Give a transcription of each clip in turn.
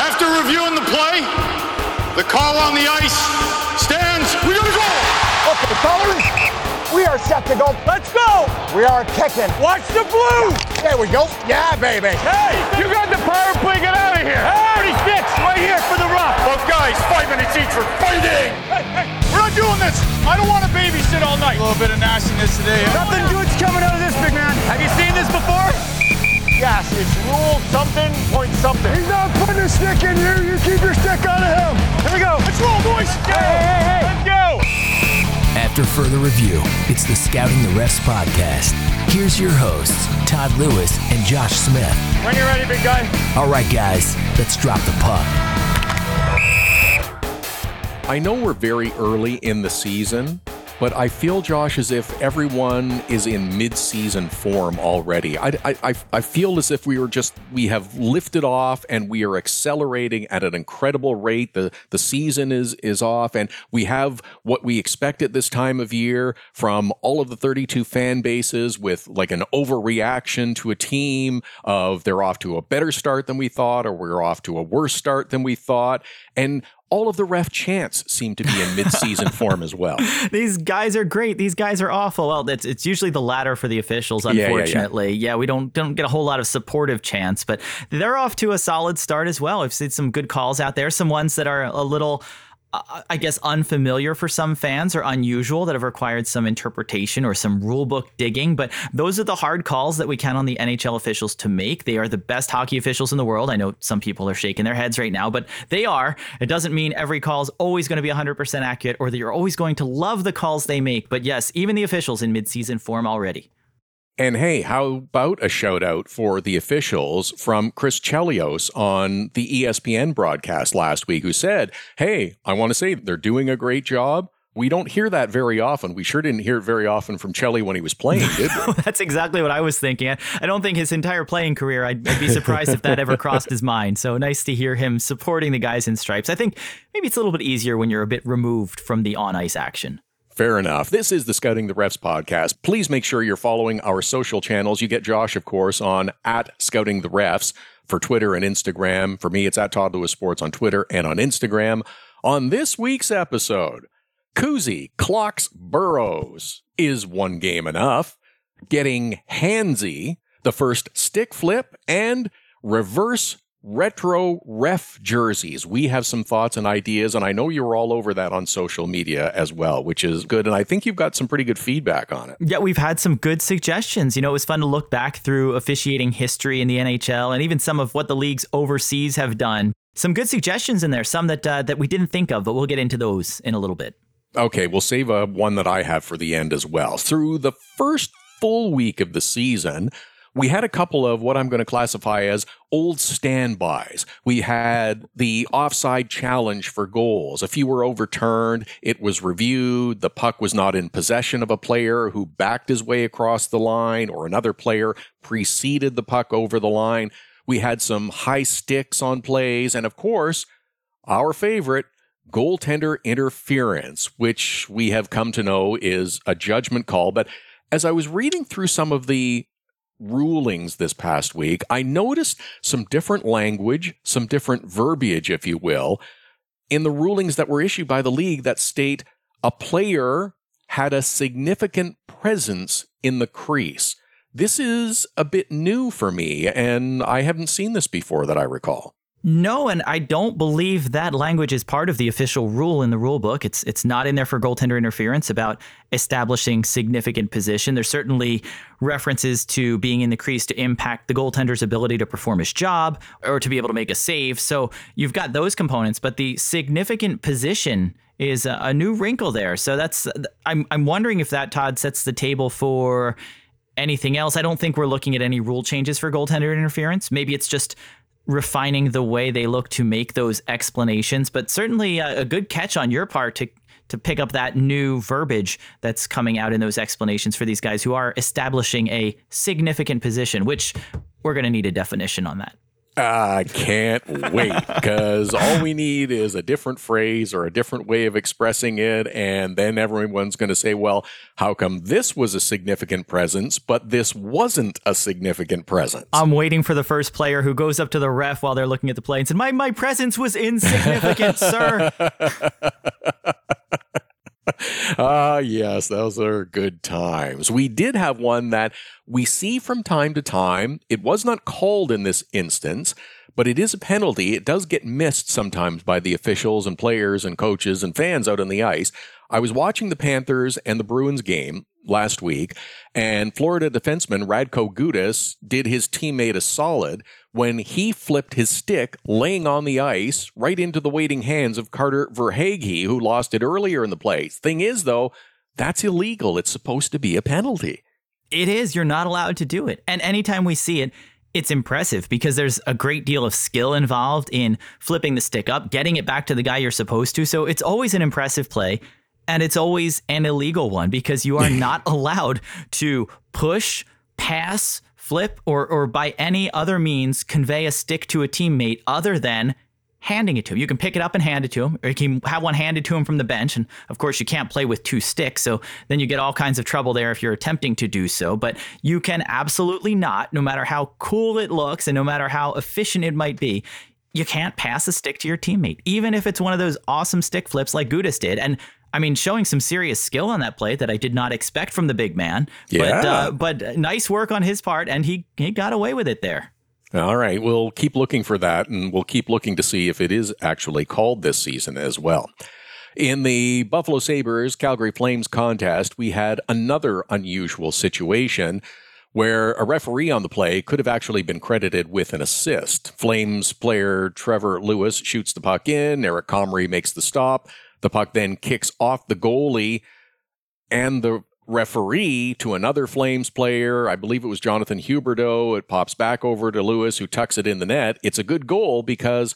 After reviewing the play, the call on the ice stands. We gotta go! Okay, fellas, we are set to go. Let's go! We are kicking. Watch the blue! There we go. Yeah, baby. Hey, you got the power play, get out of here! Hey, 36, right here for the rough! Both guys, five minutes each for fighting! Hey, hey, we're not doing this! I don't want to babysit all night! A little bit of nastiness today. Nothing good's coming out of this, big man! Have you seen this before? Yes, it's rule something, point something. He's not putting a stick in you, you keep your stick out of him! Here we go! Let's roll, boys! Hey, hey, hey, Let's go! After further review, it's the Scouting the Refs podcast. Here's your hosts, Todd Lewis and Josh Smith. When you're ready, big guy. All right, guys, let's drop the puck. I know we're very early in the season, but I feel, Josh, as if everyone is in mid-season form already. I, I, I, feel as if we were just we have lifted off and we are accelerating at an incredible rate. The the season is is off, and we have what we expect at this time of year from all of the 32 fan bases with like an overreaction to a team of they're off to a better start than we thought, or we're off to a worse start than we thought, and all of the ref chants seem to be in mid-season form as well. These guys are great. These guys are awful. Well, it's it's usually the latter for the officials, unfortunately. yeah, yeah. unfortunately. Yeah, we don't don't get a whole lot of supportive chants, but they're off to a solid start as well. I've seen some good calls out there, some ones that are a little Uh, uh, I guess unfamiliar for some fans or unusual that have required some interpretation or some rule book digging. But those are the hard calls that we count on the NHL officials to make. They are the best hockey officials in the world. I know some people are shaking their heads right now, but they are. It doesn't mean every call is always going to be 100% accurate or that you're always going to love the calls they make. But yes, even the officials in midseason form already. And hey, how about a shout out for the officials from Chris Chelios on the ESPN broadcast last week, who said, Hey, I want to say they're doing a great job. We don't hear that very often. We sure didn't hear it very often from Chelly when he was playing, did we? That's exactly what I was thinking. I, I don't think his entire playing career, I'd, I'd be surprised if that ever crossed his mind. So nice to hear him supporting the guys in stripes. I think maybe it's a little bit easier when you're a bit removed from the on ice action. Fair enough. This is the Scouting the Refs podcast. Please make sure you're following our social channels. You get Josh, of course, on at Scouting the Refs for Twitter and Instagram. For me, it's at Todd Lewis Sports on Twitter and on Instagram. On this week's episode, Kuzy clocks Burroughs. Is one game enough? Getting handsy, the first stick flip, and reverse retro ref jerseys. We have some thoughts and ideas, and I know you're all over that on social media as well, which is good. And I think you've got some pretty good feedback on it. Yeah, we've had some good suggestions. You know, it was fun to look back through officiating history in the NHL and even some of what the leagues overseas have done. Some good suggestions in there, some that uh, that we didn't think of, but we'll get into those in a little bit. Okay, we'll save a one that I have for the end as well. Through the first full week of the season, we had a couple of what I'm going to classify as old standbys. We had the offside challenge for goals. A few were overturned. It was reviewed. The puck was not in possession of a player who backed his way across the line or another player preceded the puck over the line. We had some high sticks on plays. And of course, our favorite, goaltender interference, which we have come to know is a judgment call. But as I was reading through some of the rulings this past week, I noticed some different language, some different verbiage, if you will, in the rulings that were issued by the league that state a player had a significant presence in the crease. This is a bit new for me, and I haven't seen this before that I recall. No, and I don't believe that language is part of the official rule in the rule book. It's it's not in there for goaltender interference about establishing significant position. There's certainly references to being in the crease to impact the goaltender's ability to perform his job or to be able to make a save. So you've got those components, but the significant position is a, a new wrinkle there. So that's I'm I'm wondering if that Todd sets the table for anything else. I don't think we're looking at any rule changes for goaltender interference. Maybe it's just refining the way they look to make those explanations, but certainly a, a, good catch on your part to to pick up that new verbiage that's coming out in those explanations for these guys who are establishing a significant position, which we're going to need a definition on that. I can't wait because all we need is a different phrase or a different way of expressing it. And then everyone's going to say, well, how come this was a significant presence, but this wasn't a significant presence? I'm waiting for the first player who goes up to the ref while they're looking at the play and said, My, my presence was insignificant, sir. Ah, yes, those are good times. We did have one that we see from time to time. It was not called in this instance, but it is a penalty. It does get missed sometimes by the officials and players and coaches and fans out on the ice. I was watching the Panthers and the Bruins game last week, and Florida defenseman Radko Gudas did his teammate a solid when he flipped his stick laying on the ice right into the waiting hands of Carter Verhaeghe, who lost it earlier in the play. Thing is, though, that's illegal. It's supposed to be a penalty. It is. You're not allowed to do it. And anytime we see it, it's impressive because there's a great deal of skill involved in flipping the stick up, getting it back to the guy you're supposed to. So it's always an impressive play. And it's always an illegal one because you are not allowed to push, pass, flip, or, or by any other means convey a stick to a teammate other than handing it to him. You can pick it up and hand it to him, or you can have one handed to him from the bench. And of course, you can't play with two sticks. So then you get all kinds of trouble there if you're attempting to do so. But you can absolutely not, no matter how cool it looks and no matter how efficient it might be, you can't pass a stick to your teammate, even if it's one of those awesome stick flips like Gudas did. And I mean, showing some serious skill on that play that I did not expect from the big man. But, Yeah. uh, but nice work on his part, and he, he got away with it there. All right, we'll keep looking for that, and we'll keep looking to see if it is actually called this season as well. In the Buffalo Sabres Calgary Flames contest, we had another unusual situation where a referee on the play could have actually been credited with an assist. Flames player Trevor Lewis shoots the puck in, Eric Comrie makes the stop. The puck then kicks off the goalie and the referee to another Flames player. I believe it was Jonathan Huberdeau. It pops back over to Lewis, who tucks it in the net. It's a good goal because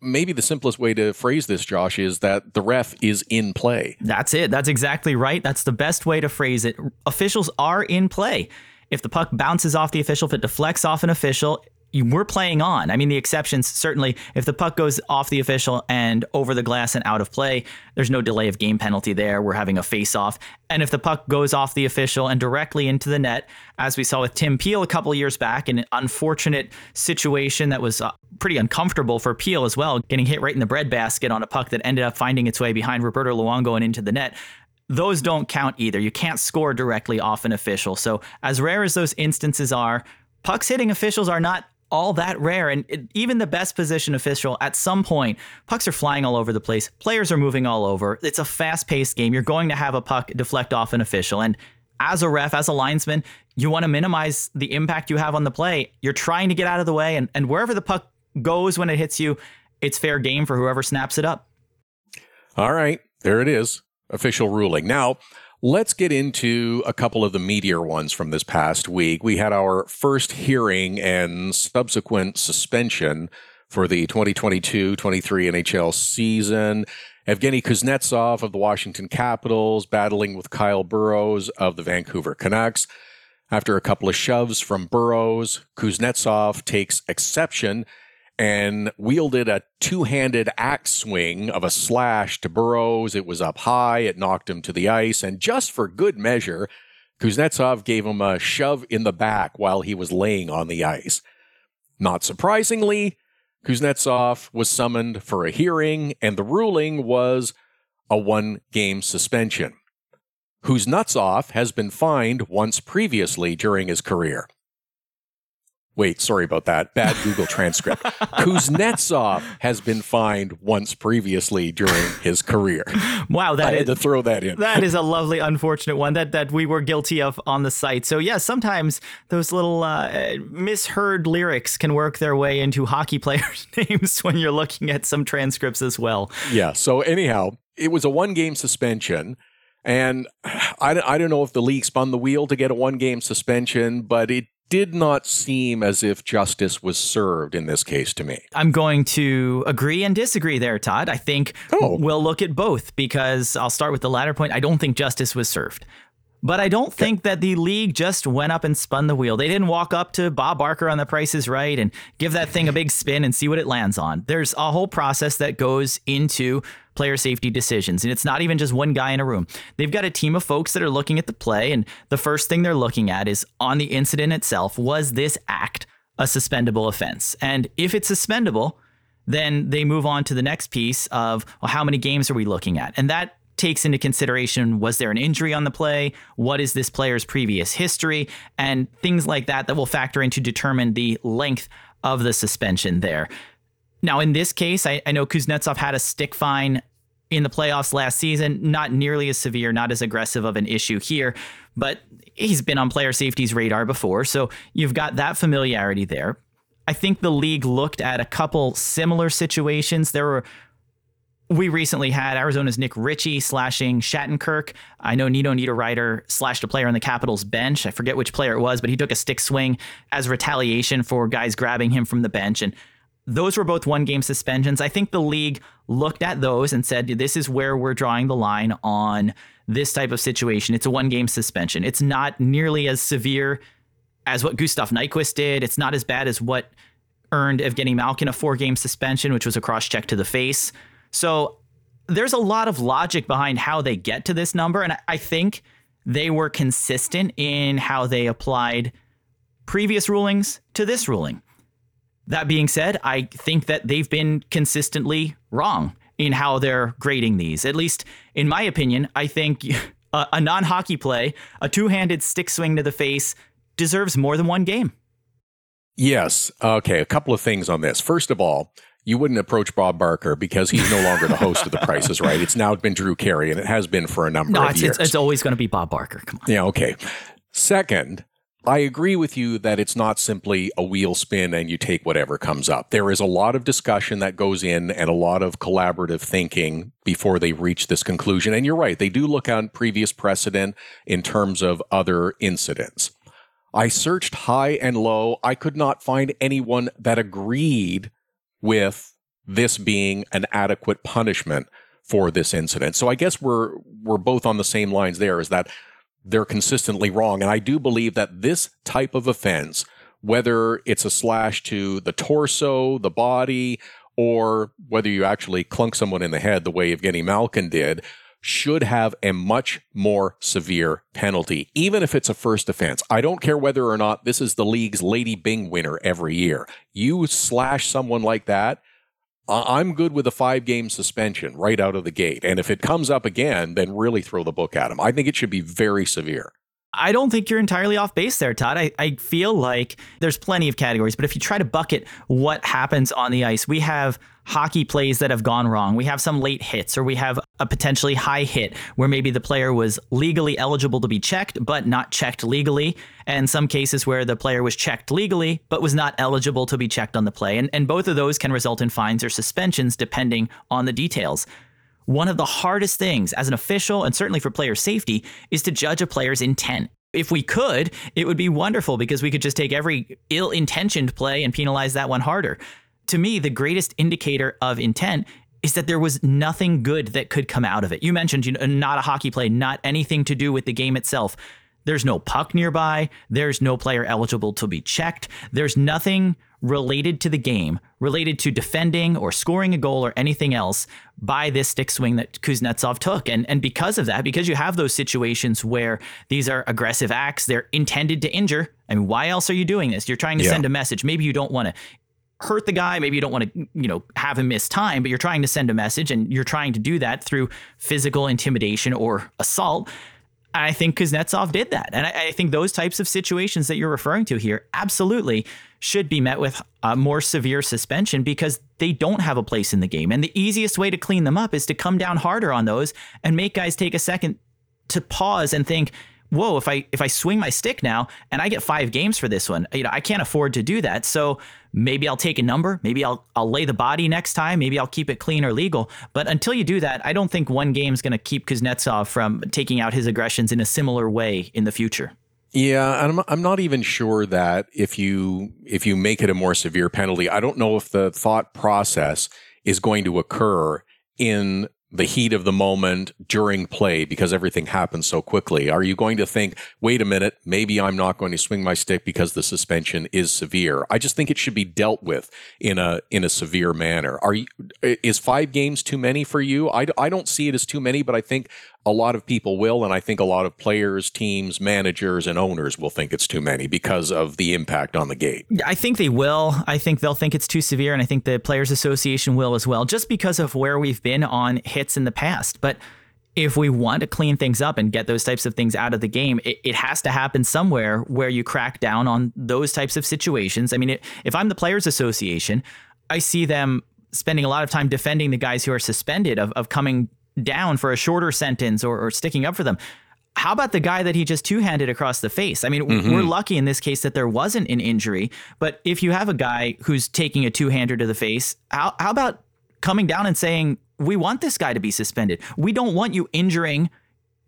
maybe the simplest way to phrase this, Josh, is that the ref is in play. That's it. That's exactly right. That's the best way to phrase it. Officials are in play. If the puck bounces off the official, if it deflects off an official, we're playing on. I mean, the exceptions certainly, if the puck goes off the official and over the glass and out of play, there's no delay of game penalty there. We're having a face off. And if the puck goes off the official and directly into the net, as we saw with Tim Peel a couple years back, an unfortunate situation that was uh, pretty uncomfortable for Peel as well, getting hit right in the breadbasket on a puck that ended up finding its way behind Roberto Luongo and into the net those don't count either. You can't score directly off an official. So, as rare as those instances are, pucks hitting officials are not all that rare. And it, even the best position official, at some point, pucks are flying all over the place. Players are moving all over. It's a fast paced game. You're going to have a puck deflect off an official. And as a ref, as a linesman, you want to minimize the impact you have on the play. You're trying to get out of the way. And, and wherever the puck goes when it hits you, it's fair game for whoever snaps it up. All right, there it is. Official ruling. Now, let's get into a couple of the meteor ones from this past week. We had our first hearing and subsequent suspension for the 2022 23 NHL season. Evgeny Kuznetsov of the Washington Capitals battling with Kyle Burroughs of the Vancouver Canucks. After a couple of shoves from Burroughs, Kuznetsov takes exception and wielded a two handed axe swing of a slash to Burroughs. It was up high, it knocked him to the ice, and just for good measure, Kuznetsov gave him a shove in the back while he was laying on the ice. Not surprisingly, Kuznetsov was summoned for a hearing, and the ruling was a one game suspension. Kuznetsov has been fined once previously during his career. Wait, sorry about that. Bad Google transcript. Kuznetsov has been fined once previously during his career. Wow, that I is, had to throw that in. that is a lovely, unfortunate one that that we were guilty of on the site. So yeah, sometimes those little uh, misheard lyrics can work their way into hockey players' names when you're looking at some transcripts as well. Yeah. So anyhow, it was a one game suspension. And I, I don't know if the league spun the wheel to get a one game suspension, but it did not seem as if justice was served in this case to me. I'm going to agree and disagree there, Todd. I think Oh. we'll look at both because I'll start with the latter point. I don't think justice was served. But I don't think that the league just went up and spun the wheel. They didn't walk up to Bob Barker on the Price is Right and give that thing a big spin and see what it lands on. There's a whole process that goes into player safety decisions. And it's not even just one guy in a room. They've got a team of folks that are looking at the play. And the first thing they're looking at is on the incident itself was this act a suspendable offense? And if it's suspendable, then they move on to the next piece of well, how many games are we looking at? And that takes into consideration was there an injury on the play? What is this player's previous history? And things like that that will factor in to determine the length of the suspension there. Now, in this case, I, I know Kuznetsov had a stick fine in the playoffs last season, not nearly as severe, not as aggressive of an issue here, but he's been on player safety's radar before. So you've got that familiarity there. I think the league looked at a couple similar situations. There were we recently had Arizona's Nick Ritchie slashing Shattenkirk. I know Nino Niederreiter slashed a player on the Capitals bench. I forget which player it was, but he took a stick swing as retaliation for guys grabbing him from the bench. And those were both one game suspensions. I think the league looked at those and said, this is where we're drawing the line on this type of situation. It's a one game suspension. It's not nearly as severe as what Gustav Nyquist did. It's not as bad as what earned Evgeny Malkin a four game suspension, which was a cross check to the face. So there's a lot of logic behind how they get to this number. And I think they were consistent in how they applied previous rulings to this ruling. That being said, I think that they've been consistently wrong in how they're grading these. At least, in my opinion, I think a, a non hockey play, a two handed stick swing to the face, deserves more than one game. Yes. Okay. A couple of things on this. First of all, you wouldn't approach Bob Barker because he's no longer the host of The Price is Right. It's now been Drew Carey, and it has been for a number no, of it's, years. It's, it's always going to be Bob Barker. Come on. Yeah, okay. Second, I agree with you that it's not simply a wheel spin and you take whatever comes up. There is a lot of discussion that goes in and a lot of collaborative thinking before they reach this conclusion. And you're right, they do look on previous precedent in terms of other incidents. I searched high and low. I could not find anyone that agreed with this being an adequate punishment for this incident. So I guess we're we're both on the same lines there is that they're consistently wrong and I do believe that this type of offense whether it's a slash to the torso, the body, or whether you actually clunk someone in the head the way Evgeny Malkin did, should have a much more severe penalty, even if it's a first offense. I don't care whether or not this is the league's Lady Byng winner every year. You slash someone like that, I'm good with a five game suspension right out of the gate. And if it comes up again, then really throw the book at him. I think it should be very severe. I don't think you're entirely off base there, Todd. I, I feel like there's plenty of categories, but if you try to bucket what happens on the ice, we have hockey plays that have gone wrong. We have some late hits, or we have a potentially high hit where maybe the player was legally eligible to be checked, but not checked legally. And some cases where the player was checked legally, but was not eligible to be checked on the play. And, and both of those can result in fines or suspensions depending on the details. One of the hardest things as an official and certainly for player safety is to judge a player's intent. If we could, it would be wonderful because we could just take every ill intentioned play and penalize that one harder. To me, the greatest indicator of intent is that there was nothing good that could come out of it. You mentioned you know, not a hockey play, not anything to do with the game itself. There's no puck nearby. There's no player eligible to be checked. There's nothing related to the game, related to defending or scoring a goal or anything else by this stick swing that Kuznetsov took. And, and because of that, because you have those situations where these are aggressive acts, they're intended to injure. I mean, why else are you doing this? You're trying to yeah. send a message. Maybe you don't want to hurt the guy. Maybe you don't want to, you know, have him miss time, but you're trying to send a message and you're trying to do that through physical intimidation or assault. I think Kuznetsov did that. And I, I, think those types of situations that you're referring to here absolutely should be met with a more severe suspension because they don't have a place in the game. And the easiest way to clean them up is to come down harder on those and make guys take a second to pause and think, whoa, if I if I swing my stick now and I get five games for this one, you know, I can't afford to do that. So maybe I'll take a number, maybe I'll I'll lay the body next time, maybe I'll keep it clean or legal. But until you do that, I don't think one game is going to keep Kuznetsov from taking out his aggressions in a similar way in the future. Yeah, I'm I'm not even sure that if you if you make it a more severe penalty, I don't know if the thought process is going to occur in the heat of the moment during play because everything happens so quickly? Are you going to think, wait a minute, maybe I'm not going to swing my stick because the suspension is severe? I just think it should be dealt with in a in a severe manner. Are you is five games too many for you? I, I don't see it as too many, but I think a lot of people will, and I think a lot of players, teams, managers, and owners will think it's too many because of the impact on the gate. I think they will. I think they'll think it's too severe, and I think the Players Association will as well, just because of where we've been on hits in the past. But if we want to clean things up and get those types of things out of the game, it, it has to happen somewhere where you crack down on those types of situations. I mean, it, if I'm the Players Association, I see them spending a lot of time defending the guys who are suspended of, of coming down for a shorter sentence or, or sticking up for them. How about the guy that he just two handed across the face? I mean, mm-hmm. we're lucky in this case that there wasn't an injury, but if you have a guy who's taking a two hander to the face, how, how about coming down and saying, we want this guy to be suspended? We don't want you injuring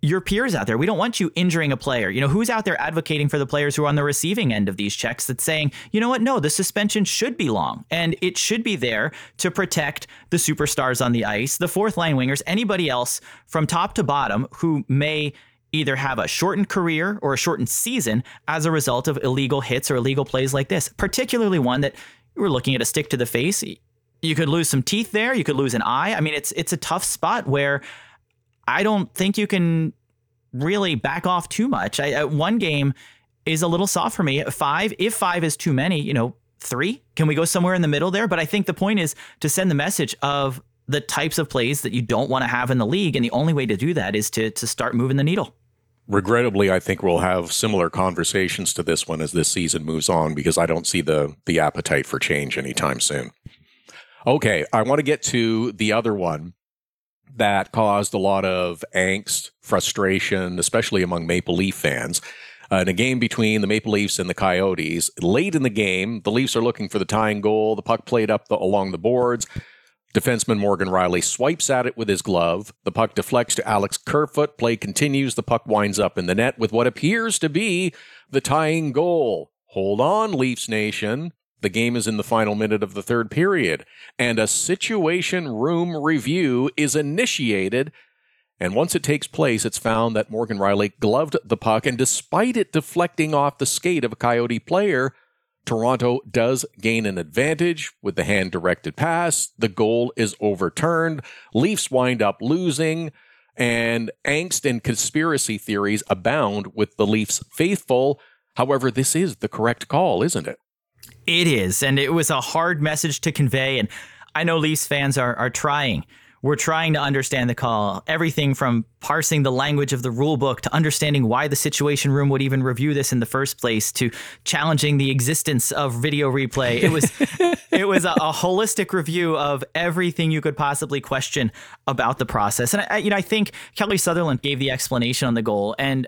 your peers out there. We don't want you injuring a player. You know, who's out there advocating for the players who are on the receiving end of these checks that's saying, you know what, no, the suspension should be long and it should be there to protect the superstars on the ice, the fourth line wingers, anybody else from top to bottom who may either have a shortened career or a shortened season as a result of illegal hits or illegal plays like this, particularly one that we're looking at a stick to the face. You could lose some teeth there, you could lose an eye. I mean, it's it's a tough spot where I don't think you can really back off too much. I, uh, one game is a little soft for me. Five, if five is too many, you know, three. Can we go somewhere in the middle there? But I think the point is to send the message of the types of plays that you don't want to have in the league, and the only way to do that is to to start moving the needle. Regrettably, I think we'll have similar conversations to this one as this season moves on because I don't see the the appetite for change anytime soon. Okay, I want to get to the other one that caused a lot of angst, frustration, especially among Maple Leaf fans. Uh, in a game between the Maple Leafs and the Coyotes, late in the game, the Leafs are looking for the tying goal. The puck played up the, along the boards. Defenseman Morgan Rielly swipes at it with his glove. The puck deflects to Alex Kerfoot. Play continues. The puck winds up in the net with what appears to be the tying goal. Hold on, Leafs Nation. The game is in the final minute of the third period, and a situation room review is initiated. And once it takes place, it's found that Morgan Rielly gloved the puck, and despite it deflecting off the skate of a Coyote player, Toronto does gain an advantage with the hand directed pass. The goal is overturned. Leafs wind up losing, and angst and conspiracy theories abound with the Leafs faithful. However, this is the correct call, isn't it? It is, and it was a hard message to convey. And I know Leafs fans are are trying. We're trying to understand the call. Everything from parsing the language of the rule book to understanding why the Situation Room would even review this in the first place to challenging the existence of video replay. It was it was a, a, holistic review of everything you could possibly question about the process. And I, you know, I think Kelly Sutherland gave the explanation on the goal, and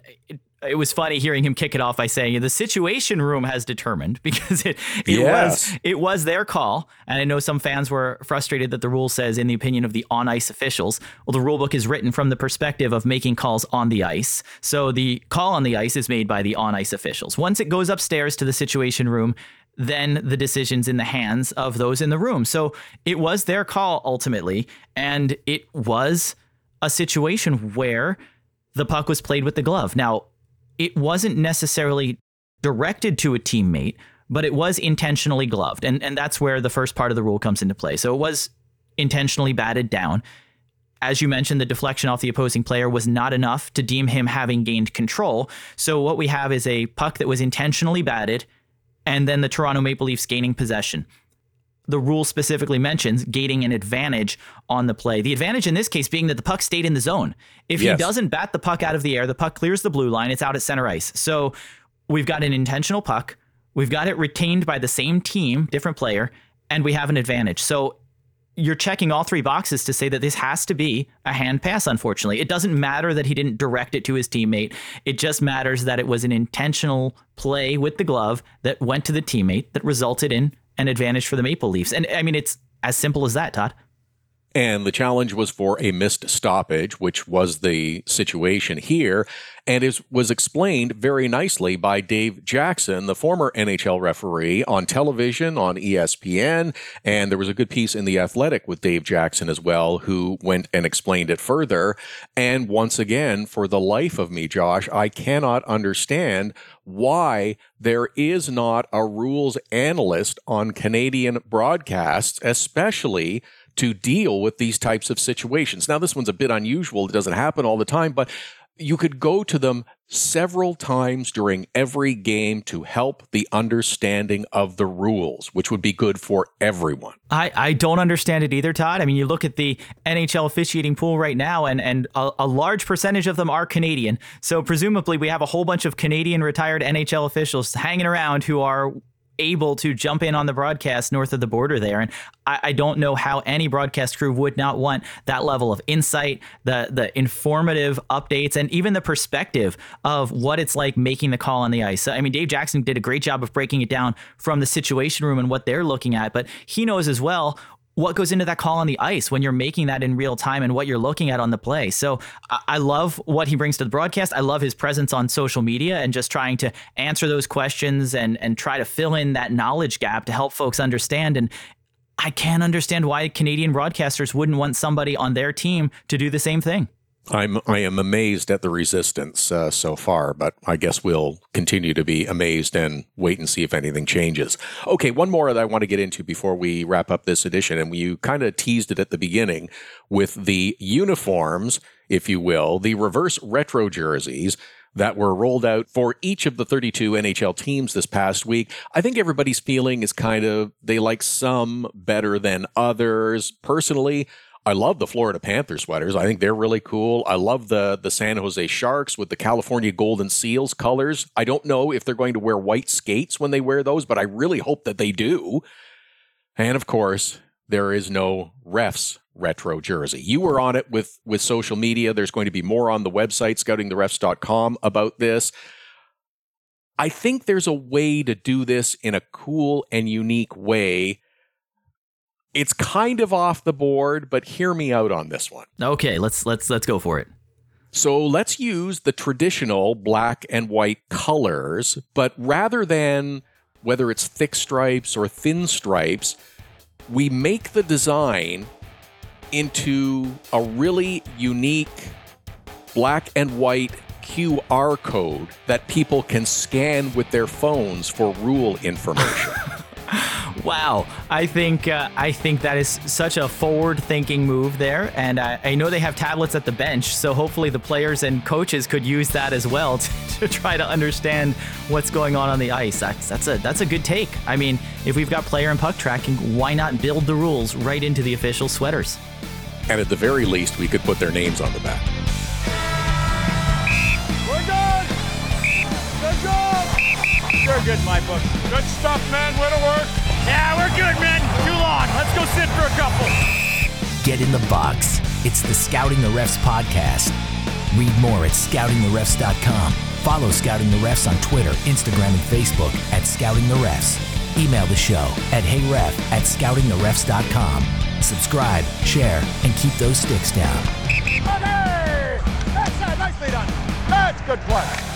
it, was funny hearing him kick it off by saying the situation room has determined because it it yes. was it was their call. And I know some fans were frustrated that the rule says in the opinion of the on ice officials. Well the rule book is written from the perspective of making calls on the ice. So the call on the ice is made by the on ice officials. Once it goes upstairs to the situation room then the decisions in the hands of those in the room. So it was their call ultimately. And it was a situation where the puck was played with the glove. Now it wasn't necessarily directed to a teammate, but it was intentionally gloved. And, and that's where the first part of the rule comes into play. So it was intentionally batted down. As you mentioned, the deflection off the opposing player was not enough to deem him having gained control. So what we have is a puck that was intentionally batted, and then the Toronto Maple Leafs gaining possession the rule specifically mentions gating an advantage on the play. The advantage in this case being that the puck stayed in the zone. If yes. he doesn't bat the puck out of the air, the puck clears the blue line, it's out at center ice. So we've got an intentional puck, we've got it retained by the same team, different player, and we have an advantage. So you're checking all three boxes to say that this has to be a hand pass, unfortunately. It doesn't matter that he didn't direct it to his teammate. It just matters that it was an intentional play with the glove that went to the teammate that resulted in an advantage for the Maple Leafs. And I mean, it's as simple as that, Todd. And the challenge was for a missed stoppage, which was the situation here. And it was explained very nicely by Dave Jackson, the former NHL referee, on television, on ESPN. And there was a good piece in The Athletic with Dave Jackson as well, who went and explained it further. And once again, for the life of me, Josh, I cannot understand why there is not a rules analyst on Canadian broadcasts, especially to deal with these types of situations. Now, this one's a bit unusual. It doesn't happen all the time, but you could go to them several times during every game to help the understanding of the rules, which would be good for everyone. I, I don't understand it either, Todd. I mean, you look at the NHL officiating pool right now, and, and a, a large percentage of them are Canadian. So presumably, we have a whole bunch of Canadian retired NHL officials hanging around who are able to jump in on the broadcast north of the border there. And I, I, don't know how any broadcast crew would not want that level of insight, the the informative updates, and even the perspective of what it's like making the call on the ice. I mean, Dave Jackson did a great job of breaking it down from the situation room and what they're looking at, but he knows as well what goes into that call on the ice when you're making that in real time and what you're looking at on the play. So I love what he brings to the broadcast. I love his presence on social media and just trying to answer those questions and and try to fill in that knowledge gap to help folks understand. And I can't understand why Canadian broadcasters wouldn't want somebody on their team to do the same thing. I'm I am amazed at the resistance uh, so far, but I guess we'll continue to be amazed and wait and see if anything changes. Okay, one more that I want to get into before we wrap up this edition, and you kind of teased it at the beginning with the uniforms, if you will, the reverse retro jerseys that were rolled out for each of the 32 NHL teams this past week. I think everybody's feeling is kind of they like some better than others. Personally, I love the Florida Panther sweaters. I think they're really cool. I love the the San Jose Sharks with the California Golden Seals colors. I don't know if they're going to wear white skates when they wear those, but I really hope that they do. And of course, there is no refs retro jersey. You were on it with with social media. There's going to be more on the website scoutingtherefs.com about this. I think there's a way to do this in a cool and unique way it's kind of off the board, but hear me out on this one. Okay, let's let's let's go for it. So let's use the traditional black and white colors, but rather than whether it's thick stripes or thin stripes, we make the design into a really unique black and white QR code that people can scan with their phones for rule information. Wow, I think uh, I think that is such a forward-thinking move there, and I, I, know they have tablets at the bench, so hopefully the players and coaches could use that as well to, to try to understand what's going on on the ice. That's that's a that's a good take. I mean, if we've got player and puck tracking, why not build the rules right into the official sweaters? And at the very least, we could put their names on the back. We're good. Good job. You're good, my book. Good stuff, man. Way to work. Yeah, we're good, man. Too long. Let's go sit for a couple. Get in the box. It's the Scouting the Refs podcast. Read more at scoutingtherefs.com. Follow Scouting the Refs on Twitter, Instagram, and Facebook at Scouting the Refs. Email the show at heyref at scoutingtherefs.com. Subscribe, share, and keep those sticks down. Okay! That's that. Nicely done. That's good play.